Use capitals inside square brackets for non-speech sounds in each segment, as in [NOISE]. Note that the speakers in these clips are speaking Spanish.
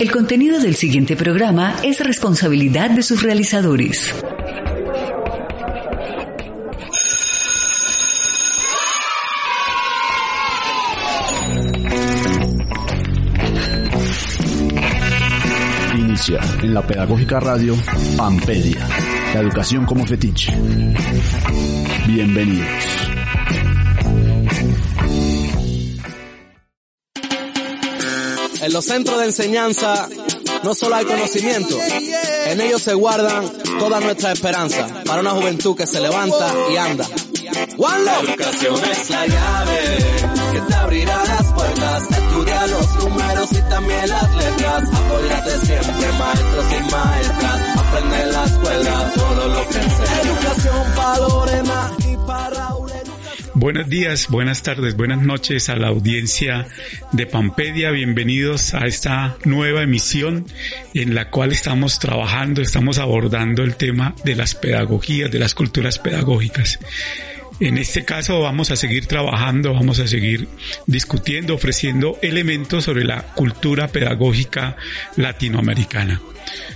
El contenido del siguiente programa es responsabilidad de sus realizadores. Inicia en la Pedagógica Radio Pampedia, la educación como fetiche. Bienvenidos. En los centros de enseñanza no solo hay conocimiento, en ellos se guardan toda nuestra esperanza para una juventud que se levanta y anda. La educación es la llave que te abrirá las puertas. Estudia los números y también las letras. Apóyate siempre, maestros y maestras. Aprende en la escuela todo lo que enseña. Educación para Lorena y para. Buenos días, buenas tardes, buenas noches a la audiencia de Pampedia. Bienvenidos a esta nueva emisión en la cual estamos trabajando, estamos abordando el tema de las pedagogías, de las culturas pedagógicas. En este caso vamos a seguir trabajando, vamos a seguir discutiendo, ofreciendo elementos sobre la cultura pedagógica latinoamericana.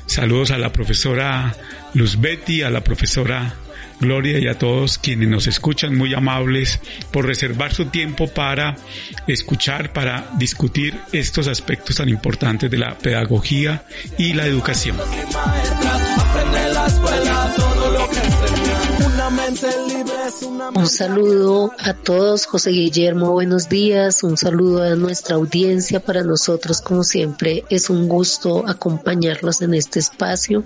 Saludos a la profesora Luz Betty, a la profesora Gloria y a todos quienes nos escuchan muy amables por reservar su tiempo para escuchar, para discutir estos aspectos tan importantes de la pedagogía y la educación. Un saludo a todos, José Guillermo, buenos días, un saludo a nuestra audiencia, para nosotros como siempre es un gusto acompañarlos en este espacio.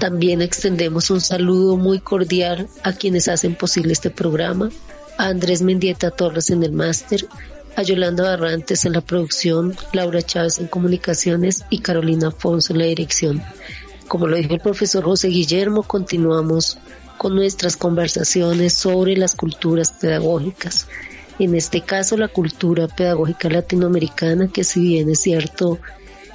También extendemos un saludo muy cordial a quienes hacen posible este programa, a Andrés Mendieta Torres en el máster, a Yolanda Barrantes en la producción, Laura Chávez en comunicaciones y Carolina Afonso en la dirección. Como lo dijo el profesor José Guillermo, continuamos con nuestras conversaciones sobre las culturas pedagógicas. En este caso, la cultura pedagógica latinoamericana, que si bien es cierto,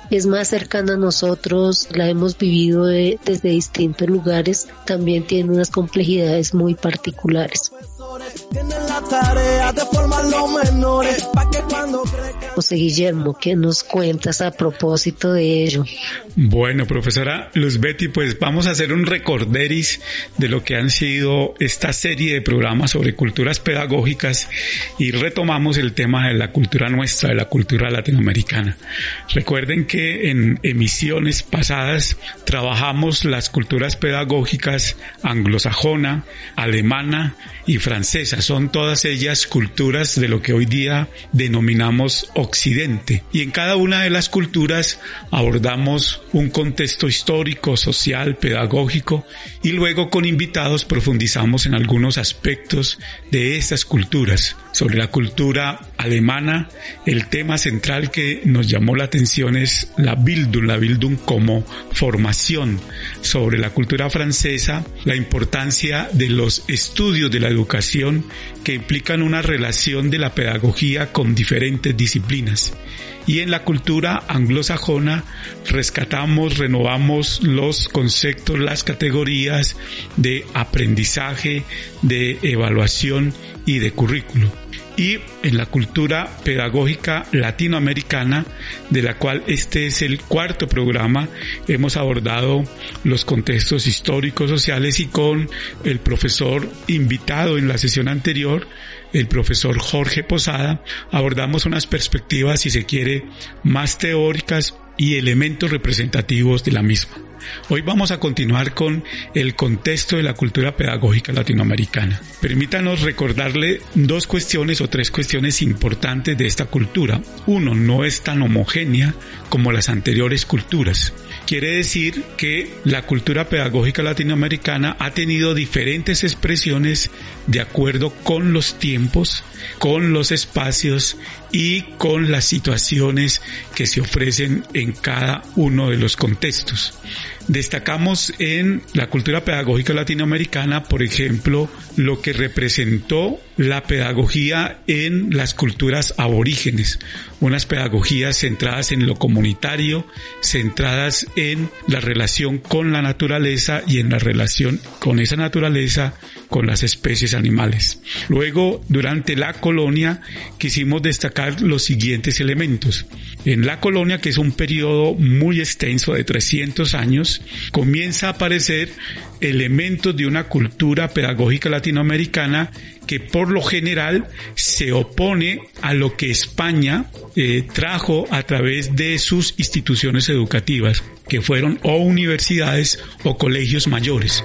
es más cercana a nosotros, la hemos vivido desde distintos lugares, también tiene unas complejidades muy particulares. José Guillermo, ¿qué nos cuentas a propósito de ello? Bueno, profesora Luz Betty, pues vamos a hacer un recorderis de lo que han sido esta serie de programas sobre culturas pedagógicas y retomamos el tema de la cultura nuestra, de la cultura latinoamericana. Recuerden que en emisiones pasadas trabajamos las culturas pedagógicas anglosajona, alemana y francesa. Son todas ellas culturas de lo que hoy día denominamos Occidente. Y en cada una de las culturas abordamos un contexto histórico, social, pedagógico y luego con invitados profundizamos en algunos aspectos de estas culturas. Sobre la cultura alemana, el tema central que nos llamó la atención es la Bildung, la Bildung como formación. Sobre la cultura francesa, la importancia de los estudios de la educación que implican una relación de la pedagogía con diferentes disciplinas y en la cultura anglosajona rescatamos, renovamos los conceptos, las categorías de aprendizaje, de evaluación y de currículo y en la cultura pedagógica latinoamericana, de la cual este es el cuarto programa, hemos abordado los contextos históricos, sociales y con el profesor invitado en la sesión anterior, el profesor Jorge Posada, abordamos unas perspectivas, si se quiere, más teóricas y elementos representativos de la misma. Hoy vamos a continuar con el contexto de la cultura pedagógica latinoamericana. Permítanos recordarle dos cuestiones o tres cuestiones importantes de esta cultura. Uno, no es tan homogénea como las anteriores culturas. Quiere decir que la cultura pedagógica latinoamericana ha tenido diferentes expresiones de acuerdo con los tiempos, con los espacios y con las situaciones que se ofrecen en cada uno de los contextos. Destacamos en la cultura pedagógica latinoamericana, por ejemplo, lo que representó la pedagogía en las culturas aborígenes, unas pedagogías centradas en lo comunitario, centradas en la relación con la naturaleza y en la relación con esa naturaleza con las especies animales. Luego, durante la colonia, quisimos destacar los siguientes elementos. En la colonia, que es un periodo muy extenso de 300 años, comienza a aparecer elementos de una cultura pedagógica latinoamericana que por lo general se opone a lo que España eh, trajo a través de sus instituciones educativas, que fueron o universidades o colegios mayores.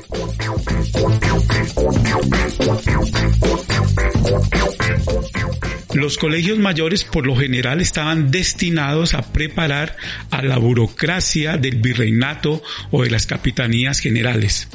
Los colegios mayores por lo general estaban destinados a preparar a la burocracia del virreinato o de las capitanías generales.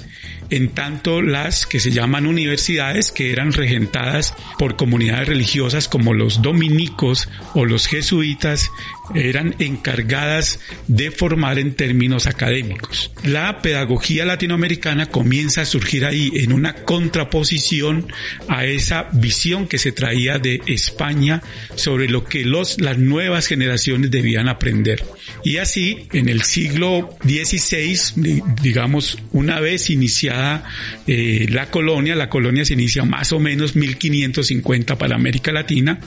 En tanto las que se llaman universidades, que eran regentadas por comunidades religiosas como los dominicos o los jesuitas, eran encargadas de formar en términos académicos. La pedagogía latinoamericana comienza a surgir ahí en una contraposición a esa visión que se traía de España sobre lo que los, las nuevas generaciones debían aprender. Y así, en el siglo XVI, digamos, una vez iniciada eh, la colonia, la colonia se inicia más o menos 1550 para América Latina,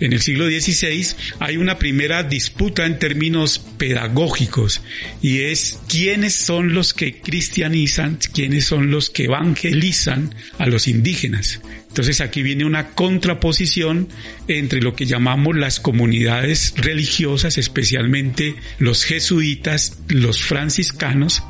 en el siglo XVI hay una primera disputa en términos pedagógicos y es quiénes son los que cristianizan, quiénes son los que evangelizan a los indígenas. Entonces aquí viene una contraposición entre lo que llamamos las comunidades religiosas, especialmente los jesuitas, los franciscanos,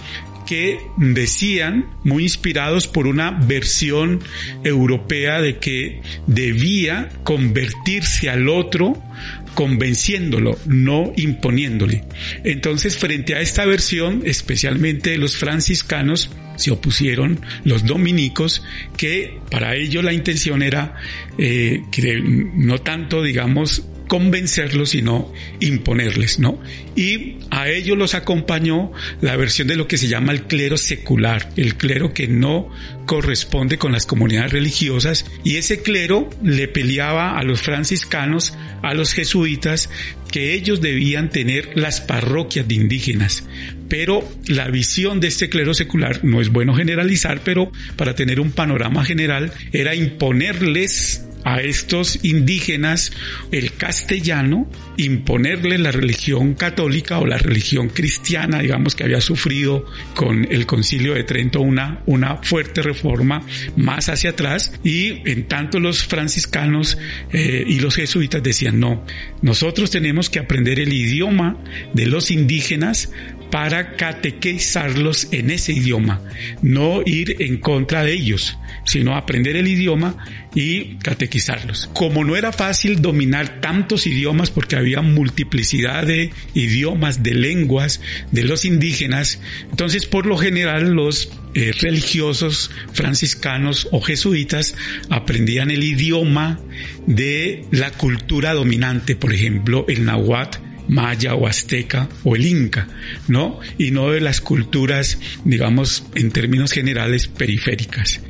que decían, muy inspirados por una versión europea de que debía convertirse al otro convenciéndolo, no imponiéndole. Entonces, frente a esta versión, especialmente los franciscanos, se opusieron los dominicos, que para ellos la intención era eh, que no tanto, digamos, convencerlos, sino imponerles, ¿no? Y a ellos los acompañó la versión de lo que se llama el clero secular, el clero que no corresponde con las comunidades religiosas, y ese clero le peleaba a los franciscanos, a los jesuitas, que ellos debían tener las parroquias de indígenas. Pero la visión de este clero secular, no es bueno generalizar, pero para tener un panorama general, era imponerles a estos indígenas el castellano, imponerle la religión católica o la religión cristiana, digamos que había sufrido con el concilio de Trento una, una fuerte reforma más hacia atrás. Y en tanto los franciscanos eh, y los jesuitas decían no, nosotros tenemos que aprender el idioma de los indígenas para catequizarlos en ese idioma, no ir en contra de ellos, sino aprender el idioma y catequizarlos. Como no era fácil dominar tantos idiomas porque había multiplicidad de idiomas, de lenguas de los indígenas, entonces por lo general los eh, religiosos franciscanos o jesuitas aprendían el idioma de la cultura dominante, por ejemplo, el náhuatl maya o azteca o el inca, ¿no? Y no de las culturas, digamos, en términos generales, periféricas.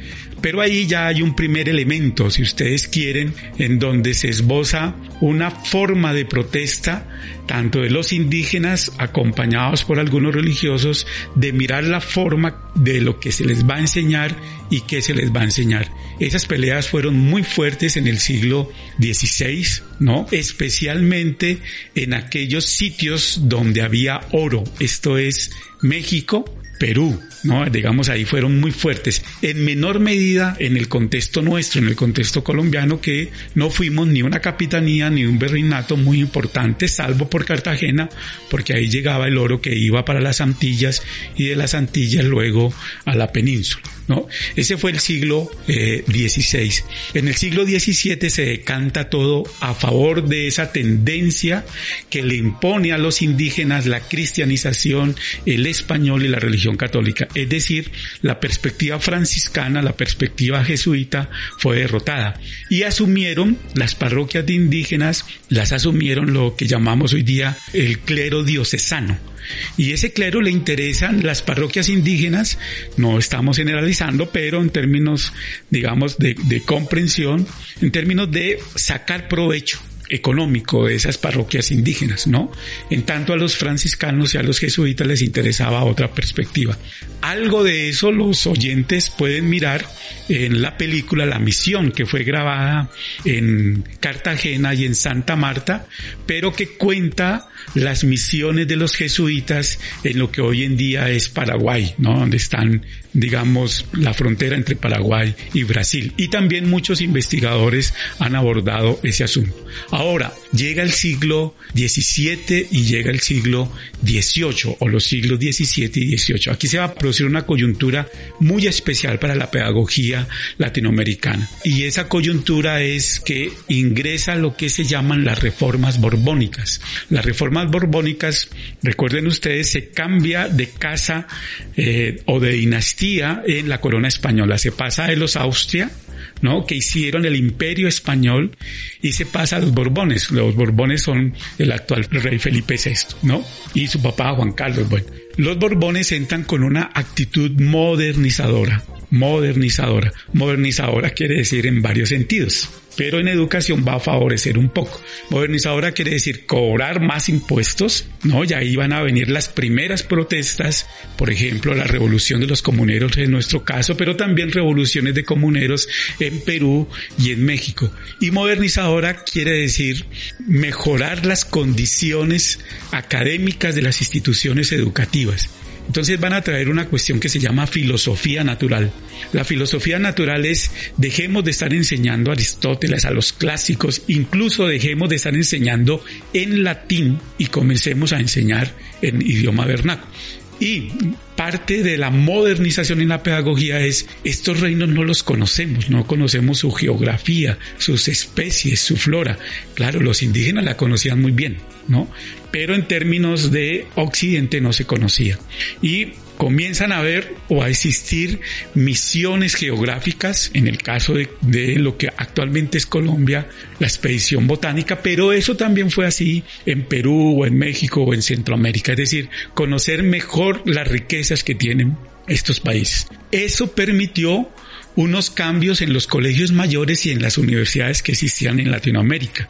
Pero ahí ya hay un primer elemento, si ustedes quieren, en donde se esboza una forma de protesta, tanto de los indígenas, acompañados por algunos religiosos, de mirar la forma de lo que se les va a enseñar y qué se les va a enseñar. Esas peleas fueron muy fuertes en el siglo XVI, ¿no? Especialmente en aquellos sitios donde había oro, esto es México, Perú, ¿no? Digamos, ahí fueron muy fuertes. En menor medida en el contexto nuestro, en el contexto colombiano, que no fuimos ni una capitanía ni un berrinato muy importante, salvo por Cartagena, porque ahí llegaba el oro que iba para las Antillas y de las Antillas luego a la península. ¿no? Ese fue el siglo XVI. Eh, en el siglo XVII se decanta todo a favor de esa tendencia que le impone a los indígenas la cristianización, el español y la religión católica. Es decir, la perspectiva franciscana, la perspectiva jesuita fue derrotada. Y asumieron las parroquias indígenas, las asumieron lo que llamamos hoy día el clero diocesano. Y ese clero le interesan las parroquias indígenas, no estamos generalizando, pero en términos, digamos, de comprensión, en términos de sacar provecho económico de esas parroquias indígenas, ¿no? En tanto a los franciscanos y a los jesuitas les interesaba otra perspectiva. Algo de eso los oyentes pueden mirar en la película La Misión, que fue grabada en Cartagena y en Santa Marta, pero que cuenta las misiones de los jesuitas en lo que hoy en día es Paraguay, ¿no? Donde están digamos, la frontera entre Paraguay y Brasil. Y también muchos investigadores han abordado ese asunto. Ahora, llega el siglo XVII y llega el siglo XVIII o los siglos XVII y XVIII. Aquí se va a producir una coyuntura muy especial para la pedagogía latinoamericana. Y esa coyuntura es que ingresa lo que se llaman las reformas borbónicas. Las reformas borbónicas, recuerden ustedes, se cambia de casa eh, o de dinastía en la corona española. Se pasa de los Austria, ¿no? Que hicieron el imperio español y se pasa a los Borbones. Los Borbones son el actual rey Felipe VI, ¿no? Y su papá Juan Carlos. Bueno, los Borbones entran con una actitud modernizadora. Modernizadora. Modernizadora quiere decir en varios sentidos pero en educación va a favorecer un poco. Modernizadora quiere decir cobrar más impuestos, ¿no? Ya ahí van a venir las primeras protestas, por ejemplo, la revolución de los comuneros en nuestro caso, pero también revoluciones de comuneros en Perú y en México. Y modernizadora quiere decir mejorar las condiciones académicas de las instituciones educativas. Entonces van a traer una cuestión que se llama filosofía natural. La filosofía natural es dejemos de estar enseñando a Aristóteles, a los clásicos, incluso dejemos de estar enseñando en latín y comencemos a enseñar en idioma vernáculo. Y parte de la modernización en la pedagogía es estos reinos no los conocemos, no conocemos su geografía, sus especies, su flora. Claro, los indígenas la conocían muy bien, ¿no? Pero en términos de Occidente no se conocía. Y comienzan a ver o a existir misiones geográficas, en el caso de, de, lo que actualmente es Colombia, la expedición botánica, pero eso también fue así en Perú o en México o en Centroamérica, es decir, conocer mejor las riquezas que tienen estos países. Eso permitió unos cambios en los colegios mayores y en las universidades que existían en Latinoamérica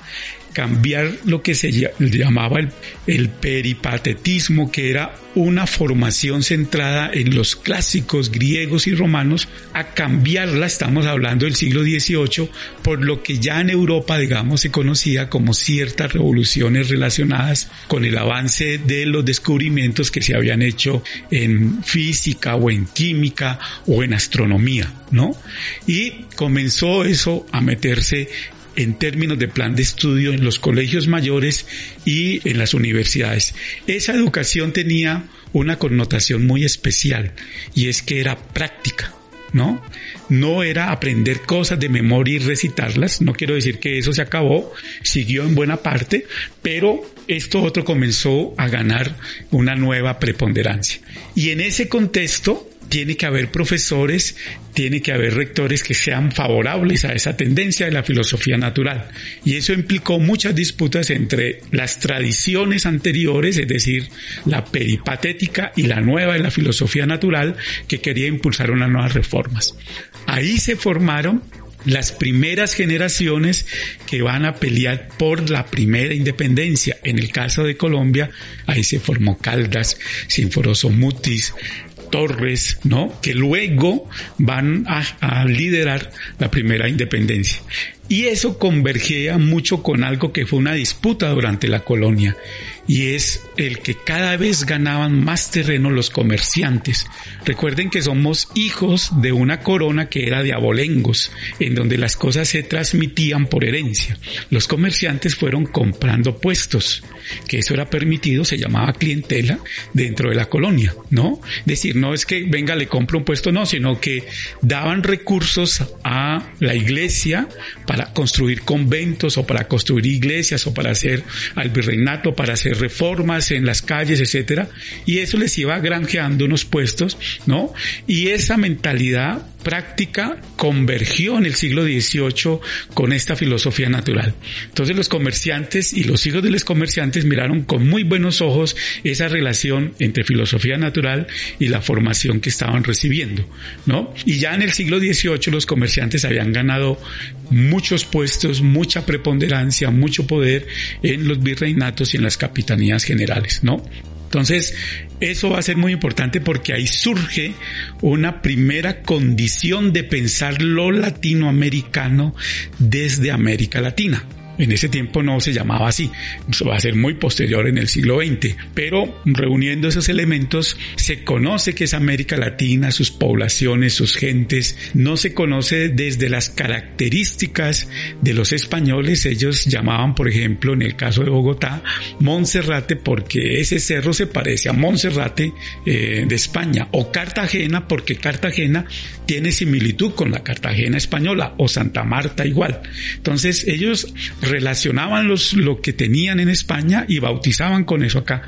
cambiar lo que se llamaba el, peripatetismo, que era una formación centrada en los clásicos griegos y romanos, a cambiarla, estamos hablando del siglo XVIII, por lo que ya en Europa, digamos, se conocía como ciertas revoluciones relacionadas con el avance de los descubrimientos que se habían hecho en física o en química o en astronomía, ¿no? Y comenzó eso a meterse en términos de plan de estudio en los colegios mayores y en las universidades. Esa educación tenía una connotación muy especial y es que era práctica. ¿no? No era aprender cosas de memoria y recitarlas, no quiero decir que eso se acabó, siguió en buena parte, pero esto otro comenzó a ganar una nueva preponderancia. Y en ese contexto, tiene que haber profesores, tiene que haber rectores que sean favorables a esa tendencia de la filosofía natural. Y eso implicó muchas disputas entre las tradiciones anteriores, es decir, la peripatética y la nueva de la filosofía natural, que quería impulsar unas nuevas reformas. Ahí se formaron las primeras generaciones que van a pelear por la primera independencia. En el caso de Colombia, ahí se formó Caldas, Sinforoso Mutis, Torres, ¿no? Que luego van a, liderar la primera independencia. Y eso convergía mucho con algo que fue una disputa durante la colonia, y es el que cada vez ganaban más terreno los comerciantes. Recuerden que somos hijos de una corona que era de abolengos, en donde las cosas se transmitían por herencia. Los comerciantes fueron comprando puestos, que eso era permitido, se llamaba clientela dentro de la colonia, ¿no? Es decir, no es que venga le compro un puesto, no, sino que daban recursos a la iglesia para construir conventos o para construir iglesias o para hacer al virreinato, para hacer reformas en las calles, etcétera, y eso les iba granjeando unos puestos, ¿no? Y esa mentalidad práctica convergió en el siglo XVIII con esta filosofía natural. Entonces los comerciantes y los hijos de los comerciantes miraron con muy buenos ojos esa relación entre filosofía natural y la formación que estaban recibiendo, ¿no? Y ya en el siglo XVIII los comerciantes habían ganado muchos puestos, mucha preponderancia, mucho poder en los virreinatos y en las generales, ¿no? Entonces, eso va a ser muy importante porque ahí surge una primera condición de pensar lo latinoamericano desde América Latina. En ese tiempo no se llamaba así. Eso va a ser muy posterior en el siglo XX. Pero reuniendo esos elementos, se conoce que es América Latina, sus poblaciones, sus gentes. No se conoce desde las características de los españoles. Ellos llamaban, por ejemplo, en el caso de Bogotá, Monserrate porque ese cerro se parece a Monserrate eh, de España. O Cartagena porque Cartagena tiene similitud con la Cartagena española. O Santa Marta igual. Entonces ellos relacionaban los, lo que tenían en España y bautizaban con eso acá,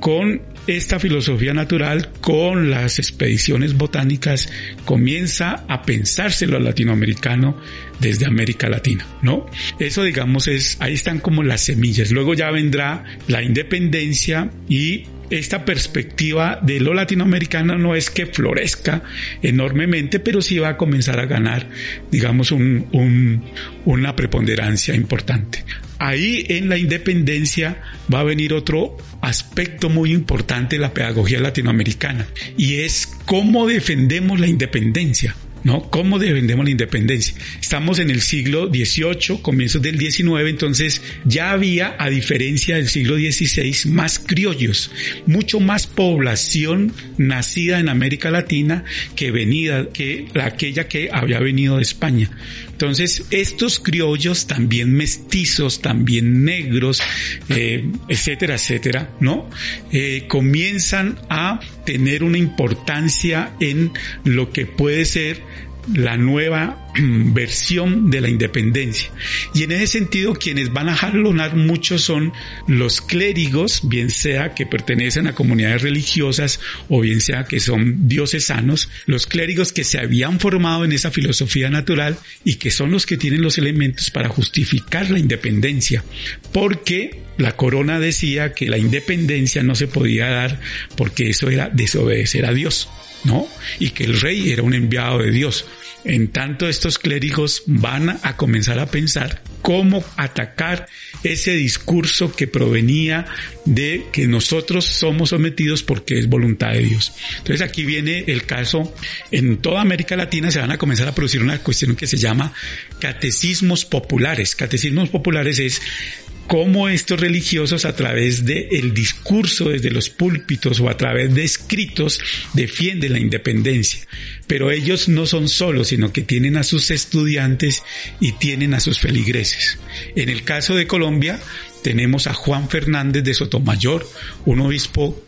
con esta filosofía natural, con las expediciones botánicas, comienza a pensárselo al latinoamericano desde América Latina, ¿no? Eso digamos es, ahí están como las semillas. Luego ya vendrá la independencia y esta perspectiva de lo latinoamericano no es que florezca enormemente, pero sí va a comenzar a ganar, digamos, un, una preponderancia importante. Ahí en la independencia va a venir otro aspecto muy importante de la pedagogía latinoamericana y es cómo defendemos la independencia. ¿No? ¿Cómo defendemos la independencia? Estamos en el siglo XVIII, comienzos del XIX, entonces ya había, a diferencia del siglo XVI, más criollos, mucho más población nacida en América Latina que venida, que aquella que había venido de España. Entonces, estos criollos, también mestizos, también negros, eh, etcétera, etcétera, ¿no? Eh, comienzan a tener una importancia en lo que puede ser la nueva [CLEARS THROAT] versión de la independencia. Y en ese sentido, quienes van a jalonar mucho son los clérigos, bien sea que pertenecen a comunidades religiosas o bien sea que son diocesanos, los clérigos que se habían formado en esa filosofía natural y que son los que tienen los elementos para justificar la independencia. Porque la corona decía que la independencia no se podía dar porque eso era desobedecer a Dios. ¿No? Y que el rey era un enviado de Dios. En tanto, estos clérigos van a comenzar a pensar cómo atacar ese discurso que provenía de que nosotros somos sometidos porque es voluntad de Dios. Entonces aquí viene el caso, en toda América Latina se van a comenzar a producir una cuestión que se llama catecismos populares. Catecismos populares es cómo estos religiosos a través del el discurso desde los púlpitos o a través de escritos defienden la independencia. Pero ellos no son solos, sino que tienen a sus estudiantes y tienen a sus feligreses. En el caso de Colombia, tenemos a Juan Fernández de Sotomayor, un obispo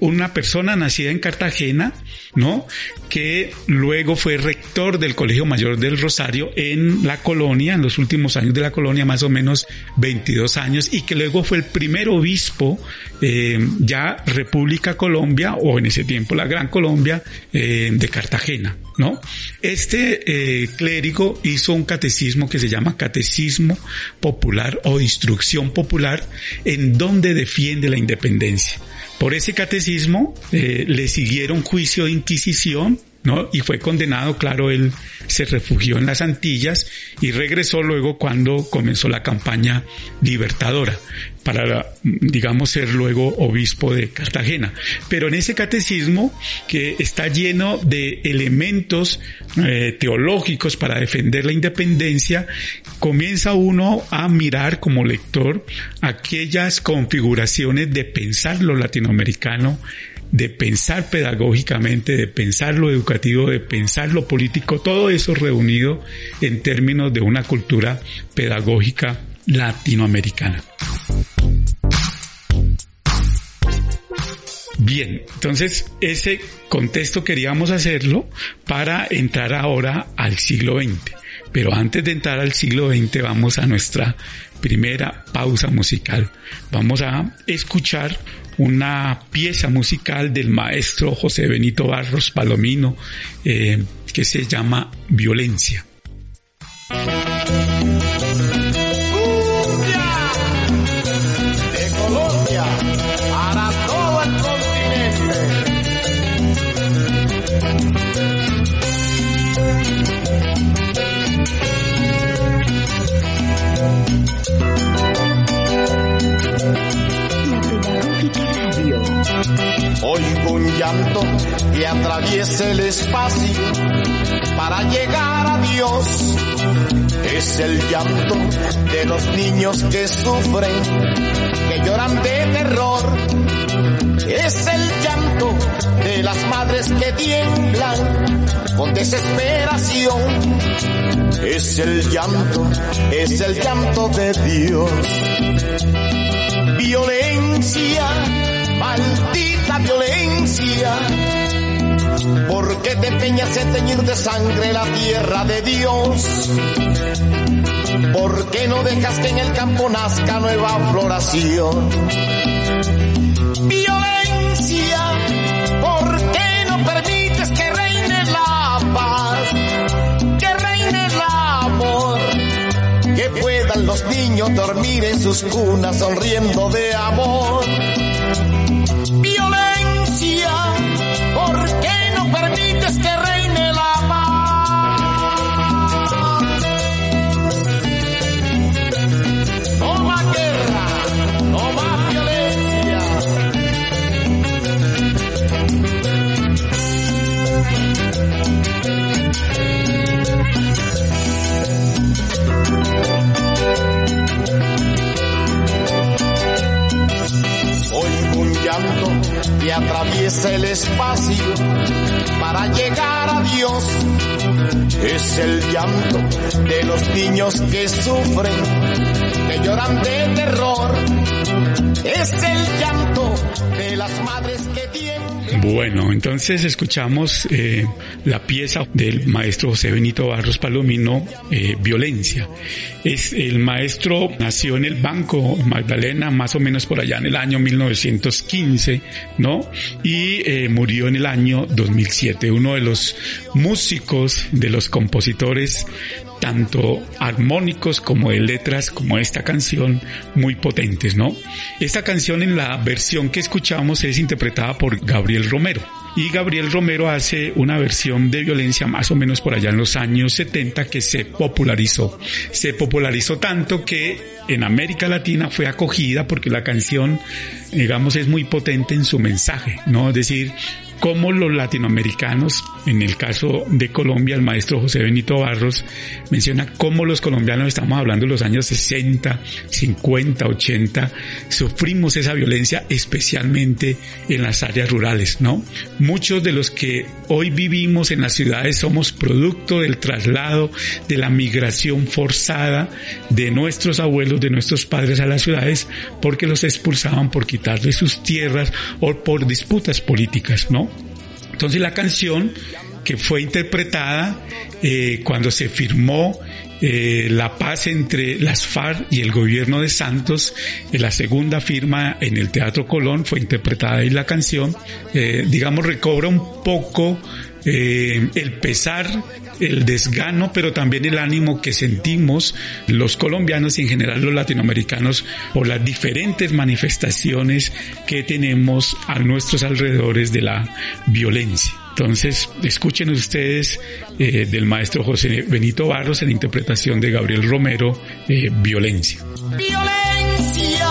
una persona nacida en Cartagena, ¿no? Que luego fue rector del Colegio Mayor del Rosario en la colonia, en los últimos años de la colonia, más o menos 22 años, y que luego fue el primer obispo eh, ya República Colombia, o en ese tiempo la Gran Colombia, eh, de Cartagena, ¿no? Este eh, clérigo hizo un catecismo que se llama Catecismo Popular o Instrucción Popular, en donde defiende la independencia. Por ese catecismo eh, le siguieron juicio de inquisición, ¿no? Y fue condenado, claro, él se refugió en las Antillas y regresó luego cuando comenzó la campaña libertadora para, digamos, ser luego obispo de Cartagena. Pero en ese catecismo, que está lleno de elementos eh, teológicos para defender la independencia, comienza uno a mirar como lector aquellas configuraciones de pensar lo latinoamericano de pensar pedagógicamente, de pensar lo educativo, de pensar lo político, todo eso reunido en términos de una cultura pedagógica latinoamericana. Bien, entonces ese contexto queríamos hacerlo para entrar ahora al siglo XX. Pero antes de entrar al siglo XX vamos a nuestra primera pausa musical. Vamos a escuchar una pieza musical del maestro José Benito Barros Palomino eh, que se llama Violencia. Que atraviesa el espacio para llegar a Dios. Es el llanto de los niños que sufren, que lloran de terror. Es el llanto de las madres que tiemblan con desesperación. Es el llanto, es el llanto de Dios. Violencia maldita violencia. ¿Por qué te empeñas en teñir de sangre la tierra de Dios? ¿Por qué no dejas que en el campo nazca nueva floración? Violencia, ¿por qué no permites que reine la paz? Que reine el amor. Que puedan los niños dormir en sus cunas sonriendo de amor que atraviesa el espacio para llegar a Dios. Es el llanto de los niños que sufren, que lloran de terror. Es el llanto de las madres que. Bueno, entonces escuchamos eh, la pieza del maestro José Benito Barros Palomino, eh, Violencia. Es, el maestro nació en el Banco Magdalena, más o menos por allá en el año 1915, ¿no? Y eh, murió en el año 2007. Uno de los músicos, de los compositores tanto armónicos como de letras, como esta canción, muy potentes, ¿no? Esta canción en la versión que escuchamos es interpretada por Gabriel Romero. Y Gabriel Romero hace una versión de violencia más o menos por allá en los años 70 que se popularizó. Se popularizó tanto que en América Latina fue acogida porque la canción, digamos, es muy potente en su mensaje, ¿no? Es decir, cómo los latinoamericanos, en el caso de Colombia, el maestro José Benito Barros menciona cómo los colombianos, estamos hablando de los años 60, 50, 80, sufrimos esa violencia especialmente en las áreas rurales, ¿no? Muchos de los que hoy vivimos en las ciudades somos producto del traslado, de la migración forzada de nuestros abuelos, de nuestros padres a las ciudades, porque los expulsaban por quitarles sus tierras o por disputas políticas, ¿no? Entonces la canción que fue interpretada eh, cuando se firmó eh, la paz entre las FARC y el gobierno de Santos, en la segunda firma en el Teatro Colón fue interpretada y la canción, eh, digamos, recobra un poco eh, el pesar, el desgano, pero también el ánimo que sentimos los colombianos y en general los latinoamericanos por las diferentes manifestaciones que tenemos a nuestros alrededores de la violencia. Entonces, escuchen ustedes eh, del maestro José Benito Barros en interpretación de Gabriel Romero, eh, Violencia. Violencia,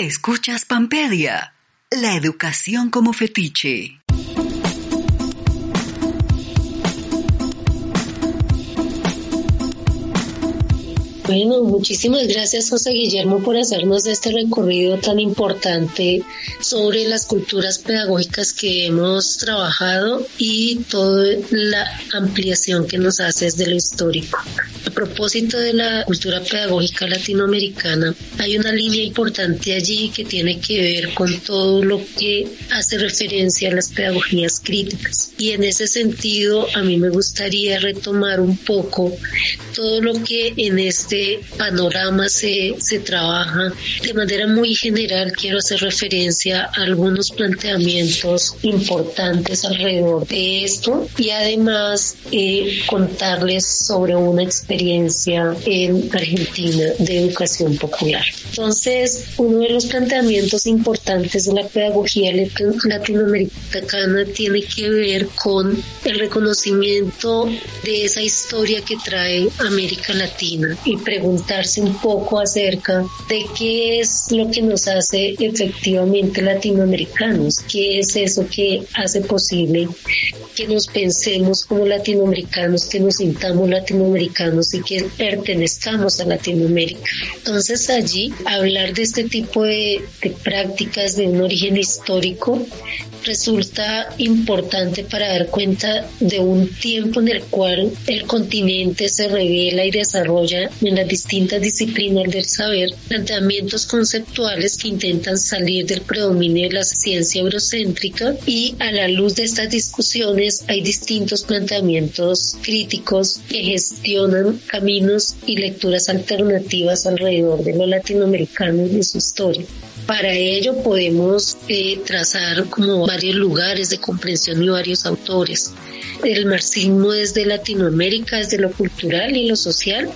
Escuchas Pampedia, la educación como fetiche. Bueno, muchísimas gracias José Guillermo por hacernos este recorrido tan importante sobre las culturas pedagógicas que hemos trabajado y toda la ampliación que nos haces de lo histórico. A propósito de la cultura pedagógica latinoamericana, hay una línea importante allí que tiene que ver con todo lo que hace referencia a las pedagogías críticas. Y en ese sentido, a mí me gustaría retomar un poco todo lo que en este panorama se, se trabaja. De manera muy general quiero hacer referencia a algunos planteamientos importantes alrededor de esto y además eh, contarles sobre una experiencia en Argentina de educación popular. Entonces, uno de los planteamientos importantes de la pedagogía latinoamericana tiene que ver con el reconocimiento de esa historia que trae América Latina y preguntarse un poco acerca de qué es lo que nos hace efectivamente latinoamericanos, qué es eso que hace posible que nos pensemos como latinoamericanos, que nos sintamos latinoamericanos y que pertenezcamos a Latinoamérica. Entonces allí hablar de este tipo de, prácticas de un origen histórico resulta importante para dar cuenta de un tiempo en el cual el continente se revela y desarrolla en las distintas disciplinas del saber planteamientos conceptuales que intentan salir del predominio de la ciencia eurocéntrica y a la luz de estas discusiones hay distintos planteamientos críticos que gestionan caminos y lecturas alternativas alrededor de lo latinoamericano y de su historia. Para ello podemos eh, trazar como varios lugares de comprensión y varios autores. El marxismo desde Latinoamérica, desde lo cultural y lo social,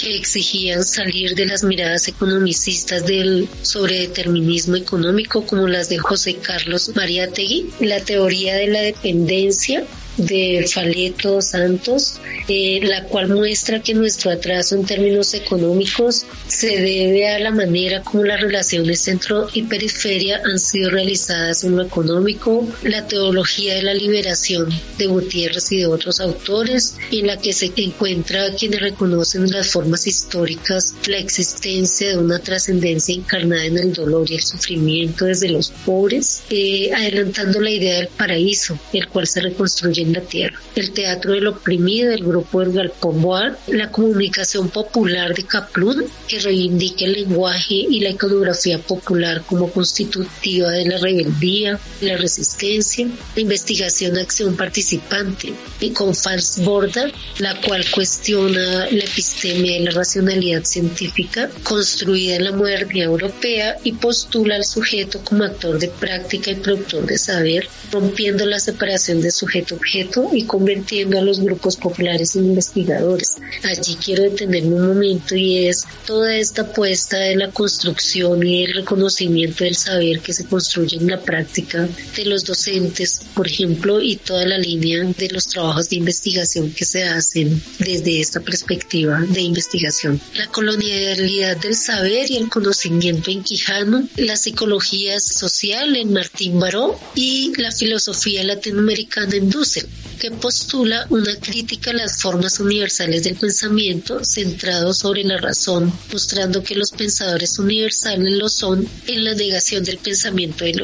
que exigían salir de las miradas economicistas del sobredeterminismo económico como las de José Carlos Mariátegui, la teoría de la dependencia de Faleto Santos, eh, la cual muestra que nuestro atraso en términos económicos se debe a la manera como las relaciones centro y periferia han sido realizadas en lo económico, la teología de la liberación de Gutiérrez y de otros autores, en la que se encuentra quienes reconocen las formas históricas, la existencia de una trascendencia encarnada en el dolor y el sufrimiento desde los pobres, eh, adelantando la idea del paraíso, el cual se reconstruye en la tierra. El teatro del oprimido del grupo del Galpón la comunicación popular de Kaplun, que reivindica el lenguaje y la iconografía popular como constitutiva de la rebeldía, la resistencia, la investigación acción participante, y con Fals Borda, la cual cuestiona la epistemia y la racionalidad científica construida en la modernidad europea y postula al sujeto como actor de práctica y productor de saber, rompiendo la separación de sujeto-objeto y convirtiendo a los grupos populares en investigadores. Allí quiero detenerme un momento y es toda esta apuesta de la construcción y el reconocimiento del saber que se construye en la práctica de los docentes, por ejemplo, y toda la línea de los trabajos de investigación que se hacen desde esta perspectiva de investigación. La colonialidad del saber y el conocimiento en Quijano, la psicología social en Martín Baró y la filosofía latinoamericana en Dussel, que postula una crítica a las formas universales del pensamiento centrado sobre la razón, mostrando que los pensadores universales lo son en la negación del pensamiento de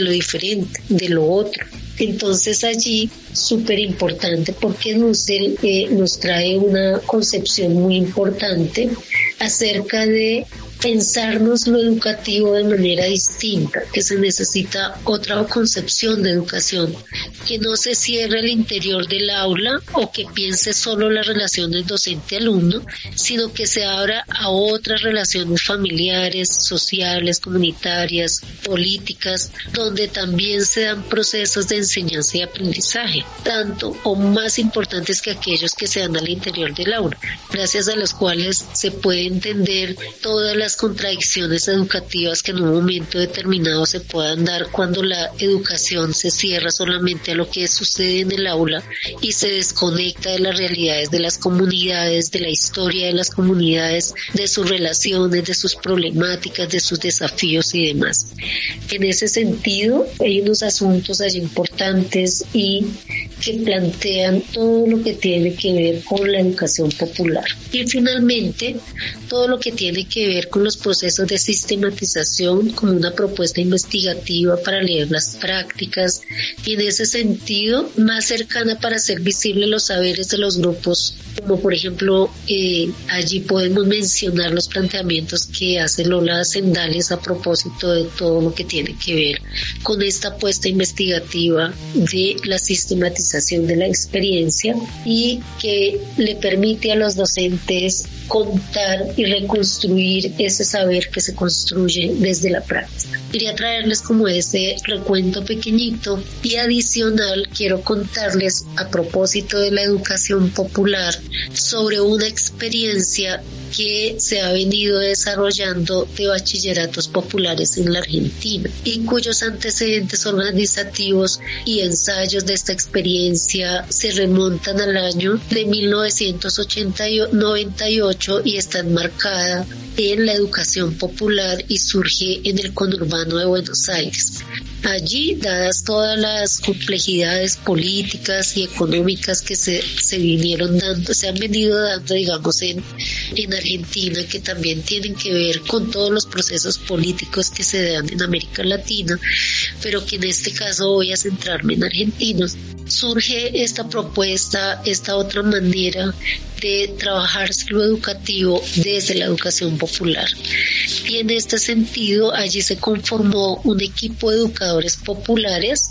lo, diferente, de lo otro. Entonces allí, súper importante, porque Dussel eh, nos trae una concepción muy importante acerca de pensarnos lo educativo de manera distinta, que se necesita otra concepción de educación, que no se cierre al interior del aula o que piense solo las relaciones docente-alumno, sino que se abra a otras relaciones familiares, sociales, comunitarias, políticas, donde también se dan procesos de enseñanza y aprendizaje, tanto o más importantes que aquellos que se dan al interior del aula, gracias a los cuales se puede entender todas las las contradicciones educativas que en un momento determinado se puedan dar cuando la educación se cierra solamente a lo que sucede en el aula y se desconecta de las realidades de las comunidades, de la historia de las comunidades, de sus relaciones, de sus problemáticas, de sus desafíos y demás. En ese sentido, hay unos asuntos allí importantes y que plantean todo lo que tiene que ver con la educación popular. Y finalmente, todo lo que tiene que ver con los procesos de sistematización como una propuesta investigativa para leer las prácticas. Y en ese sentido más cercana para hacer visibles los saberes de los grupos, como por ejemplo eh, allí podemos mencionar los planteamientos que hace Lola Sendales a propósito de todo lo que tiene que ver con esta apuesta investigativa de la sistematización de la experiencia y que le permite a los docentes contar y reconstruir ese saber que se construye desde la práctica. Quería traerles como ese recuento pequeñito y adicional quiero contarles a propósito de la educación popular sobre una experiencia que se ha venido desarrollando de bachilleratos populares en la Argentina y cuyos antecedentes organizativos y ensayos de esta experiencia se remontan al año de 1998 y está enmarcada en la educación popular y surge en el conurbano de Buenos Aires. Allí, dadas todas las complejidades políticas y económicas que se, se vinieron dando, se han venido dando, digamos, en, en Argentina, que también tienen que ver con todos los procesos políticos que se dan en América Latina, pero que en este caso voy a centrarme en Argentina, surge esta propuesta, esta otra manera de trabajar lo educativo desde la educación popular. Y en este sentido, allí se conformó un equipo de educadores populares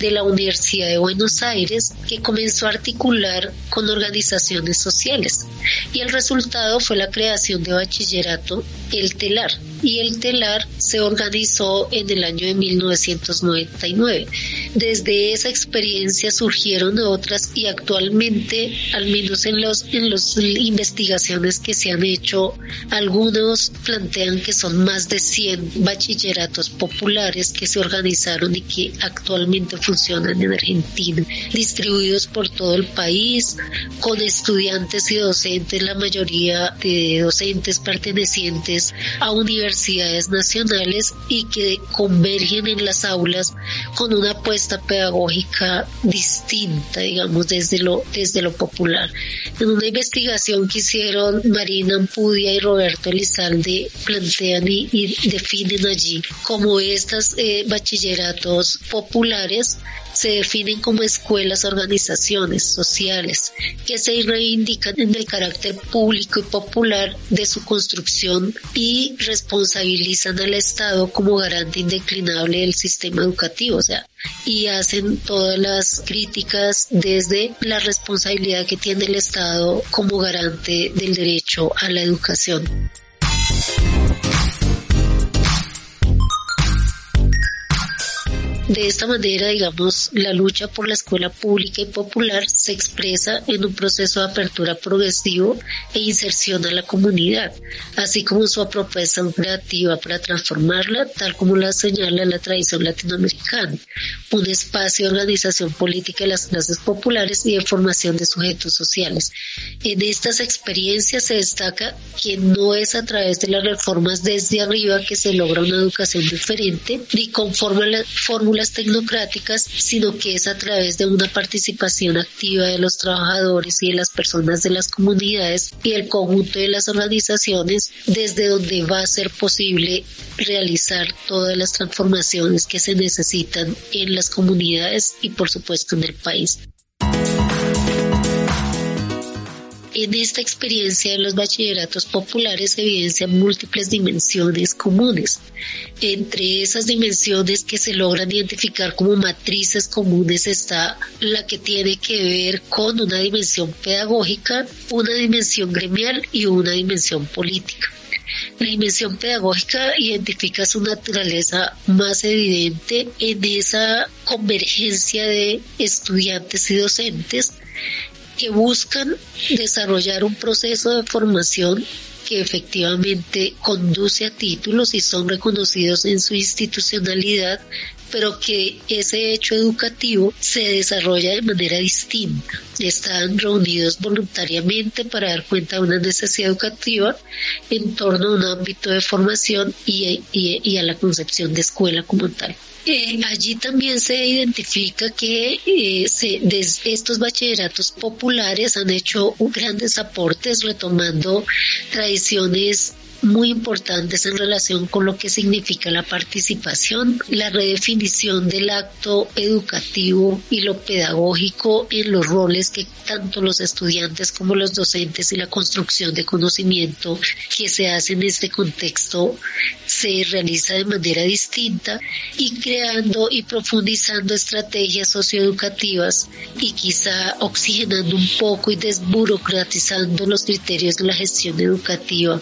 de la Universidad de Buenos Aires que comenzó a articular con organizaciones sociales. Y el resultado fue la creación de bachillerato El Telar. Y el Telar se organizó en el año de 1999. Desde esa experiencia surgieron otras y actualmente, al menos en los en las investigaciones que se han hecho, algunos plantean que son más de 100 bachilleratos populares que se organizaron y que actualmente funcionan en Argentina, distribuidos por todo el país, con estudiantes y docentes, la mayoría de docentes pertenecientes a universidades nacionales y que convergen en las aulas con una apuesta pedagógica distinta, digamos, desde lo, desde lo popular. En una investigación que hicieron Marina Ampudia y Roberto Elizalde plantean y, definen allí como estas eh, bachilleratos populares se definen como escuelas, organizaciones sociales que se reivindican en el carácter público y popular de su construcción y responsabilizan al Estado como garante indeclinable del sistema educativo, o sea, y hacen todas las críticas desde la responsabilidad que tiene el Estado como garante del derecho a la educación. De esta manera, digamos, la lucha por la escuela pública y popular se expresa en un proceso de apertura progresivo e inserción a la comunidad, así como su apropiación creativa para transformarla, tal como la señala la tradición latinoamericana, un espacio de organización política de las clases populares y de formación de sujetos sociales. En estas experiencias se destaca que no es a través de las reformas desde arriba que se logra una educación diferente, ni conforme a fórmula tecnocráticas, sino que es a través de una participación activa de los trabajadores y de las personas de las comunidades y el conjunto de las organizaciones desde donde va a ser posible realizar todas las transformaciones que se necesitan en las comunidades y por supuesto en el país. En esta experiencia de los bachilleratos populares evidencian múltiples dimensiones comunes. Entre esas dimensiones que se logran identificar como matrices comunes está la que tiene que ver con una dimensión pedagógica, una dimensión gremial y una dimensión política. La dimensión pedagógica identifica su naturaleza más evidente en esa convergencia de estudiantes y docentes que buscan desarrollar un proceso de formación que efectivamente conduce a títulos y son reconocidos en su institucionalidad, pero que ese hecho educativo se desarrolla de manera distinta. Están reunidos voluntariamente para dar cuenta de una necesidad educativa en torno a un ámbito de formación y, a la concepción de escuela como tal. Eh, allí también se identifica que eh, estos bachilleratos populares han hecho grandes aportes retomando tradiciones traiciones muy importantes en relación con lo que significa la participación, la redefinición del acto educativo y lo pedagógico en los roles que tanto los estudiantes como los docentes y la construcción de conocimiento que se hace en este contexto se realiza de manera distinta y creando y profundizando estrategias socioeducativas y quizá oxigenando un poco y desburocratizando los criterios de la gestión educativa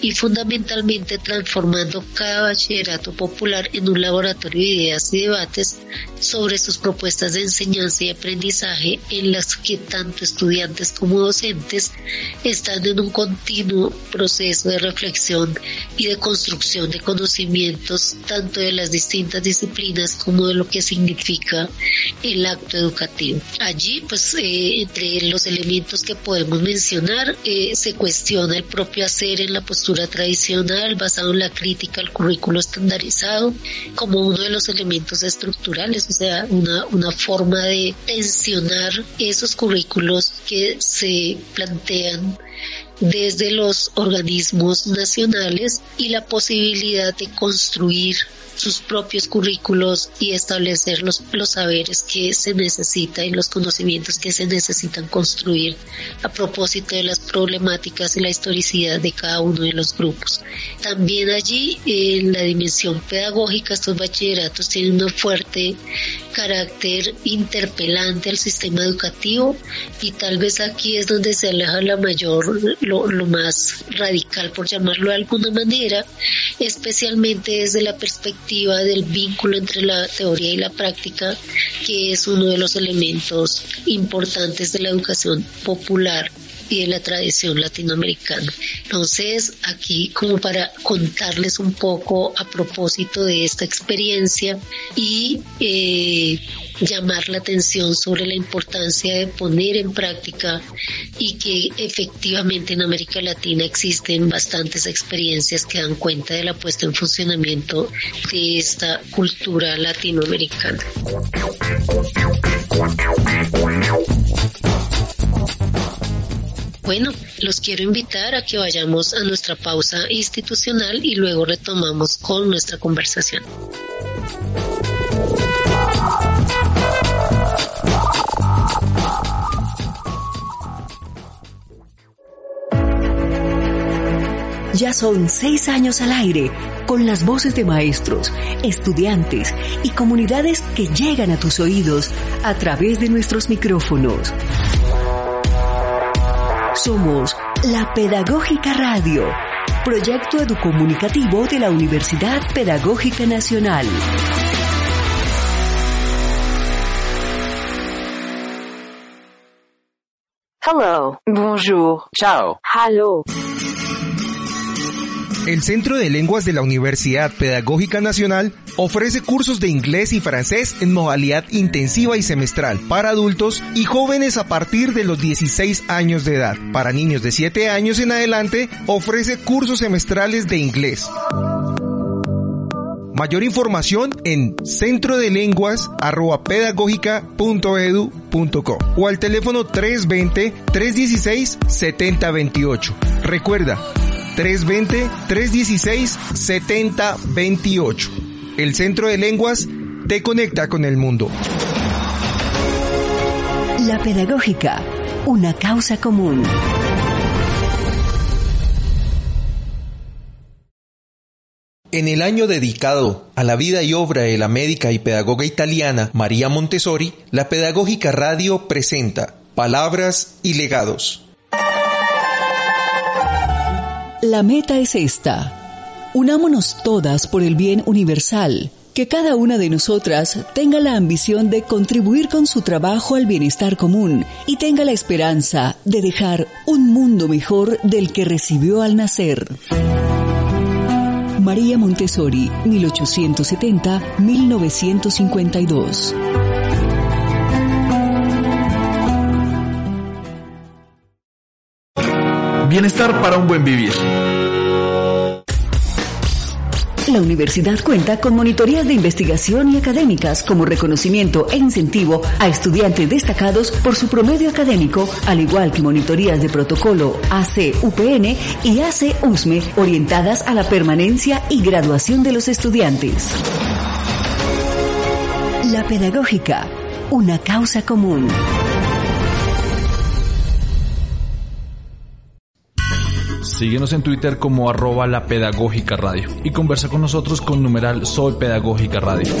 y fundamentalmente transformando cada bachillerato popular en un laboratorio de ideas y debates sobre sus propuestas de enseñanza y aprendizaje en las que tanto estudiantes como docentes están en un continuo proceso de reflexión y de construcción de conocimientos tanto de las distintas disciplinas como de lo que significa el acto educativo. Allí, pues, eh, entre los elementos que podemos mencionar, eh, se cuestiona el propio hacer en la postura tradicional basado en la crítica al currículo estandarizado como uno de los elementos estructurales, o sea, una, una forma de tensionar esos currículos que se plantean desde los organismos nacionales y la posibilidad de construir sus propios currículos y establecer los, los saberes que se necesitan y los conocimientos que se necesitan construir a propósito de las problemáticas y la historicidad de cada uno de los grupos. También allí en la dimensión pedagógica estos bachilleratos tienen un fuerte carácter interpelante al sistema educativo y tal vez aquí es donde se aleja la mayor, lo, lo más radical por llamarlo de alguna manera, especialmente desde la perspectiva del vínculo entre la teoría y la práctica, que es uno de los elementos importantes de la educación popular y de la tradición latinoamericana. Entonces, aquí como para contarles un poco a propósito de esta experiencia y eh, llamar la atención sobre la importancia de poner en práctica y que efectivamente en América Latina existen bastantes experiencias que dan cuenta de la puesta en funcionamiento de esta cultura latinoamericana. Bueno, los quiero invitar a que vayamos a nuestra pausa institucional y luego retomamos con nuestra conversación. Ya son seis años al aire con las voces de maestros, estudiantes y comunidades que llegan a tus oídos a través de nuestros micrófonos. Somos la Pedagógica Radio, proyecto educomunicativo de la Universidad Pedagógica Nacional. Hello. Bonjour. Ciao. Hello. El Centro de Lenguas de la Universidad Pedagógica Nacional ofrece cursos de inglés y francés en modalidad intensiva y semestral para adultos y jóvenes a partir de los 16 años de edad. Para niños de 7 años en adelante ofrece cursos semestrales de inglés. Mayor información en centrodelenguas.pedagógica.edu.co o al teléfono 320-316-7028. Recuerda, 320-316-7028. El Centro de Lenguas te conecta con el mundo. La pedagógica, una causa común. En el año dedicado a la vida y obra de la médica y pedagoga italiana María Montessori, la Pedagógica Radio presenta Palabras y Legados. La meta es esta. Unámonos todas por el bien universal, que cada una de nosotras tenga la ambición de contribuir con su trabajo al bienestar común y tenga la esperanza de dejar un mundo mejor del que recibió al nacer. María Montessori, 1870-1952. Bienestar para un buen vivir. La universidad cuenta con monitorías de investigación y académicas como reconocimiento e incentivo a estudiantes destacados por su promedio académico, al igual que monitorías de protocolo AC-UPN y AC-USME orientadas a la permanencia y graduación de los estudiantes. La pedagógica, una causa común. Síguenos en Twitter como arroba la pedagógica radio y conversa con nosotros con numeral Soy Pedagógica Radio.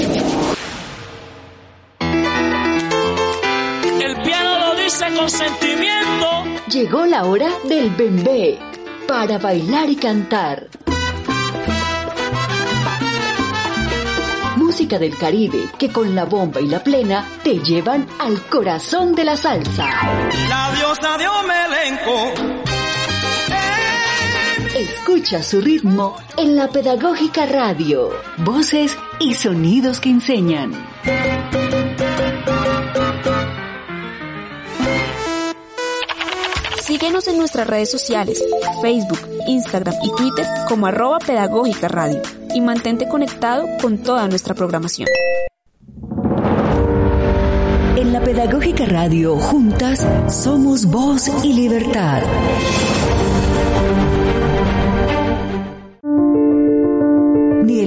El piano lo dice con sentimiento. Llegó la hora del bembé para bailar y cantar. Música del Caribe que con la bomba y la plena te llevan al corazón de la salsa. La diosa de Omelenco. Escucha su ritmo en la Pedagógica Radio. Voces y sonidos que enseñan. Síguenos en nuestras redes sociales, Facebook, Instagram y Twitter como arroba pedagógica radio y mantente conectado con toda nuestra programación. En la Pedagógica Radio, juntas, somos voz y libertad.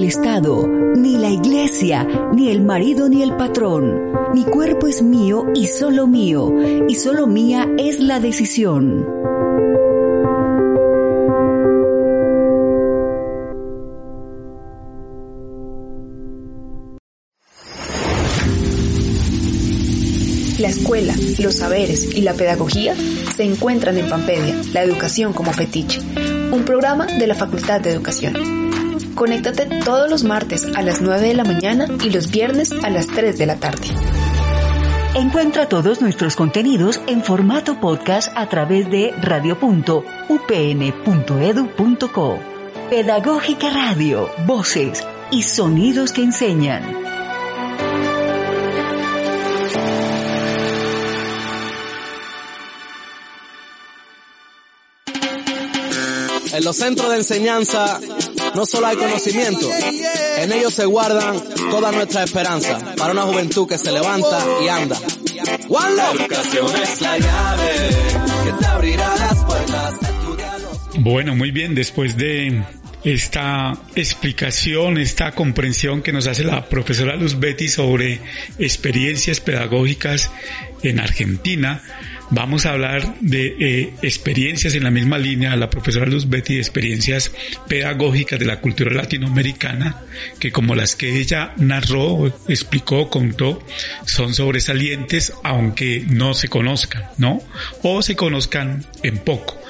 Estado, ni la Iglesia, ni el marido ni el patrón. Mi cuerpo es mío y solo mío, y solo mía es la decisión. La escuela, los saberes y la pedagogía se encuentran en Pampedia, la educación como fetiche, un programa de la Facultad de Educación. Conéctate todos los martes a las 9 de la mañana y los viernes a las 3 de la tarde. Encuentra todos nuestros contenidos en formato podcast a través de radio.upn.edu.co. Pedagógica Radio, voces y sonidos que enseñan. En los centros de enseñanza no solo hay conocimiento, en ellos se guardan toda nuestra esperanza para una juventud que se levanta y anda. One La educación es la llave que te abrirá las puertas. Bueno, muy bien, después de esta explicación, esta comprensión que nos hace la profesora Luz Betty sobre experiencias pedagógicas en Argentina, Vamos a hablar de eh, experiencias en la misma línea, la profesora Luz Betty, de experiencias pedagógicas de la cultura latinoamericana, que como las que ella narró, explicó, contó, son sobresalientes, aunque no se conozcan, ¿no? O se conozcan en poco.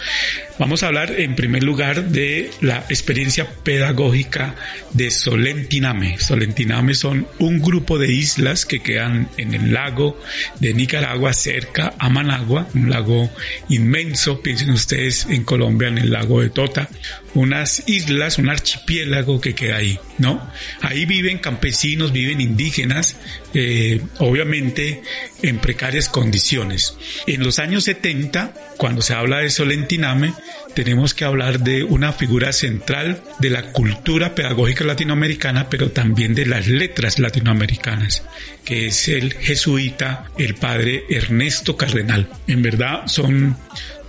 Vamos a hablar en primer lugar de la experiencia pedagógica de Solentiname. Solentiname son un grupo de islas que quedan en el lago de Nicaragua cerca a Managua, un lago inmenso, piensen ustedes en Colombia en el lago de Tota, unas islas, un archipiélago que queda ahí, ¿no? Ahí viven campesinos, viven indígenas, eh, obviamente en precarias condiciones. En los años 70, cuando se habla de Solentiname, tenemos que hablar de una figura central de la cultura pedagógica latinoamericana, pero también de las letras latinoamericanas, que es el jesuita, el padre Ernesto Cardenal. En verdad son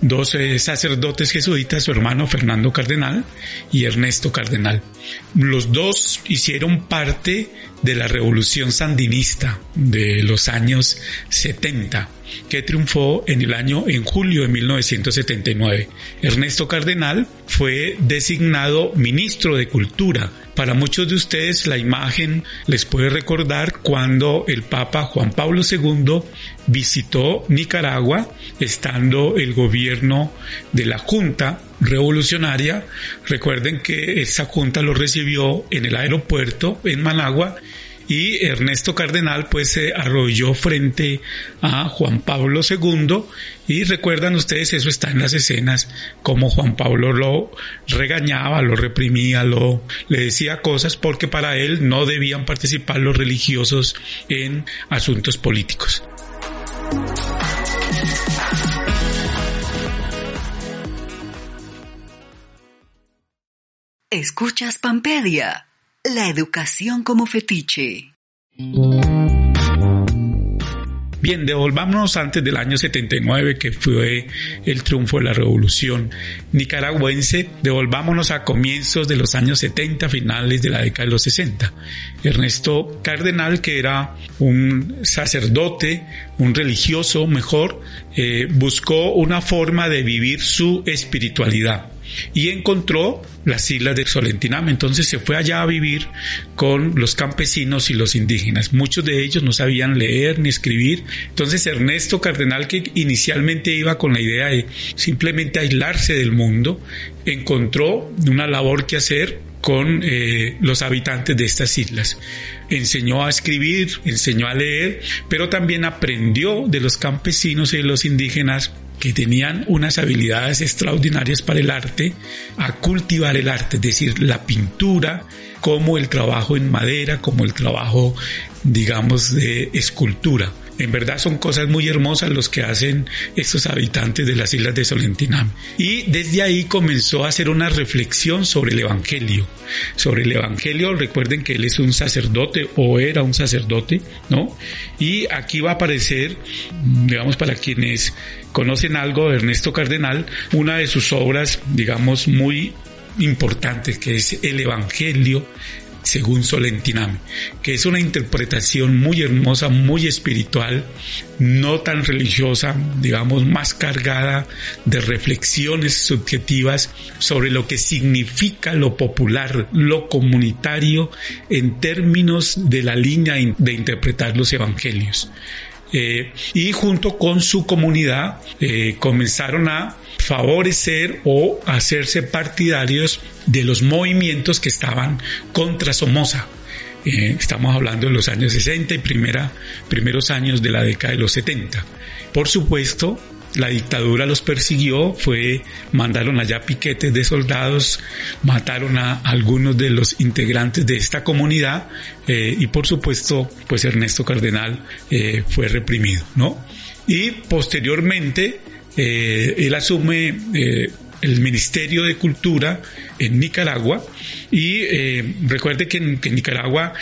dos eh, sacerdotes jesuitas, su hermano Fernando Cardenal y Ernesto Cardenal. Los dos hicieron parte de la revolución sandinista de los años 70 que triunfó en el año en julio de 1979. Ernesto Cardenal fue designado ministro de Cultura. Para muchos de ustedes la imagen les puede recordar cuando el Papa Juan Pablo II visitó Nicaragua estando el gobierno de la Junta Revolucionaria. Recuerden que esa Junta lo recibió en el aeropuerto en Managua y Ernesto Cardenal pues se arrolló frente a Juan Pablo II y recuerdan ustedes eso está en las escenas como Juan Pablo lo regañaba, lo reprimía, lo le decía cosas porque para él no debían participar los religiosos en asuntos políticos. Escuchas Pampedia la educación como fetiche. Bien, devolvámonos antes del año 79, que fue el triunfo de la revolución nicaragüense, devolvámonos a comienzos de los años 70, finales de la década de los 60. Ernesto Cardenal, que era un sacerdote, un religioso mejor, eh, buscó una forma de vivir su espiritualidad y encontró las islas de Solentiname. Entonces se fue allá a vivir con los campesinos y los indígenas. Muchos de ellos no sabían leer ni escribir. Entonces Ernesto Cardenal, que inicialmente iba con la idea de simplemente aislarse del mundo, encontró una labor que hacer con eh, los habitantes de estas islas. Enseñó a escribir, enseñó a leer, pero también aprendió de los campesinos y de los indígenas que tenían unas habilidades extraordinarias para el arte, a cultivar el arte, es decir, la pintura, como el trabajo en madera, como el trabajo, digamos, de escultura. En verdad son cosas muy hermosas los que hacen estos habitantes de las islas de Solentinam. Y desde ahí comenzó a hacer una reflexión sobre el Evangelio. Sobre el Evangelio, recuerden que él es un sacerdote o era un sacerdote, ¿no? Y aquí va a aparecer, digamos, para quienes conocen algo de Ernesto Cardenal, una de sus obras, digamos, muy importantes, que es el Evangelio según Solentinam, que es una interpretación muy hermosa, muy espiritual, no tan religiosa, digamos, más cargada de reflexiones subjetivas sobre lo que significa lo popular, lo comunitario, en términos de la línea de interpretar los evangelios. Eh, y junto con su comunidad eh, comenzaron a favorecer o hacerse partidarios de los movimientos que estaban contra Somoza. Eh, estamos hablando de los años 60 y primera, primeros años de la década de los 70. Por supuesto, la dictadura los persiguió, fue, mandaron allá piquetes de soldados, mataron a algunos de los integrantes de esta comunidad eh, y por supuesto, pues Ernesto Cardenal eh, fue reprimido, ¿no? Y posteriormente eh, él asume el Ministerio de Cultura en Nicaragua y eh, recuerde que en, Nicaragua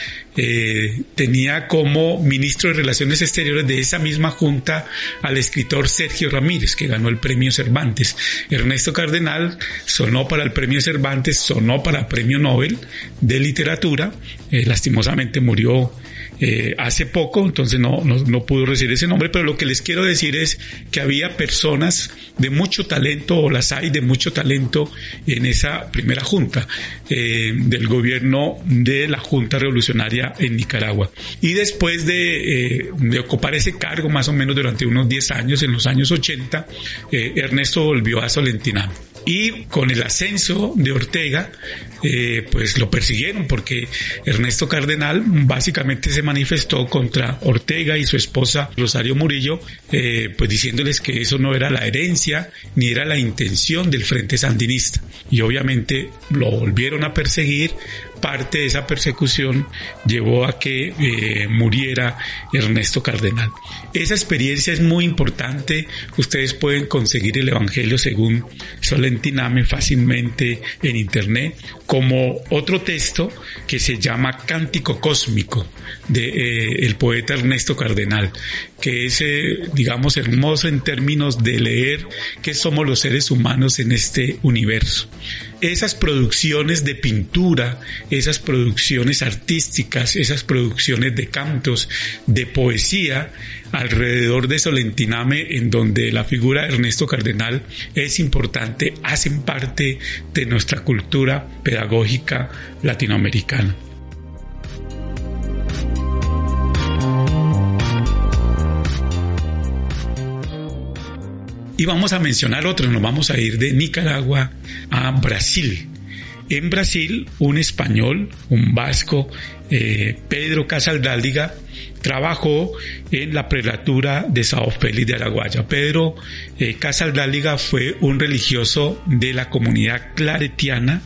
tenía como ministro de Relaciones Exteriores de esa misma junta al escritor Sergio Ramírez, que ganó el premio Cervantes. Ernesto Cardenal sonó para el premio Cervantes, sonó para el premio Nobel de Literatura, lastimosamente murió eh, hace poco, entonces no, no, no, pudo recibir ese nombre, pero lo que les quiero decir es que había personas de mucho talento, o las hay de mucho talento en esa primera junta eh, del gobierno de la Junta Revolucionaria en Nicaragua. Y después de, eh, de, ocupar ese cargo, más o menos durante unos 10 años, en los años 80, Ernesto volvió a Solentinam y con el ascenso de Ortega, eh, pues lo persiguieron porque Ernesto Cardenal básicamente se manifestó contra Ortega y su esposa Rosario Murillo, eh, pues diciéndoles que eso no era la herencia ni era la intención del Frente Sandinista. Y obviamente lo volvieron a perseguir, parte de esa persecución llevó a que eh, muriera Ernesto Cardenal. Esa experiencia es muy importante. Ustedes pueden conseguir el Evangelio según Solentiname fácilmente en internet como otro texto que se llama Cántico Cósmico de eh, el poeta Ernesto Cardenal, que es, eh, digamos, hermoso en términos de leer qué somos los seres humanos en este universo esas producciones de pintura, esas producciones artísticas, esas producciones de cantos, de poesía, alrededor de Solentiname, en donde la figura de Ernesto Cardenal es importante, hacen parte de nuestra cultura pedagógica latinoamericana. Y vamos a mencionar otros, nos vamos a ir de Nicaragua a Brasil. En Brasil, un español, un vasco, eh, Pedro Casaldáliga, trabajó en la prelatura de Sao Félix de Araguaya. Pedro eh, Casaldáliga fue un religioso de la comunidad claretiana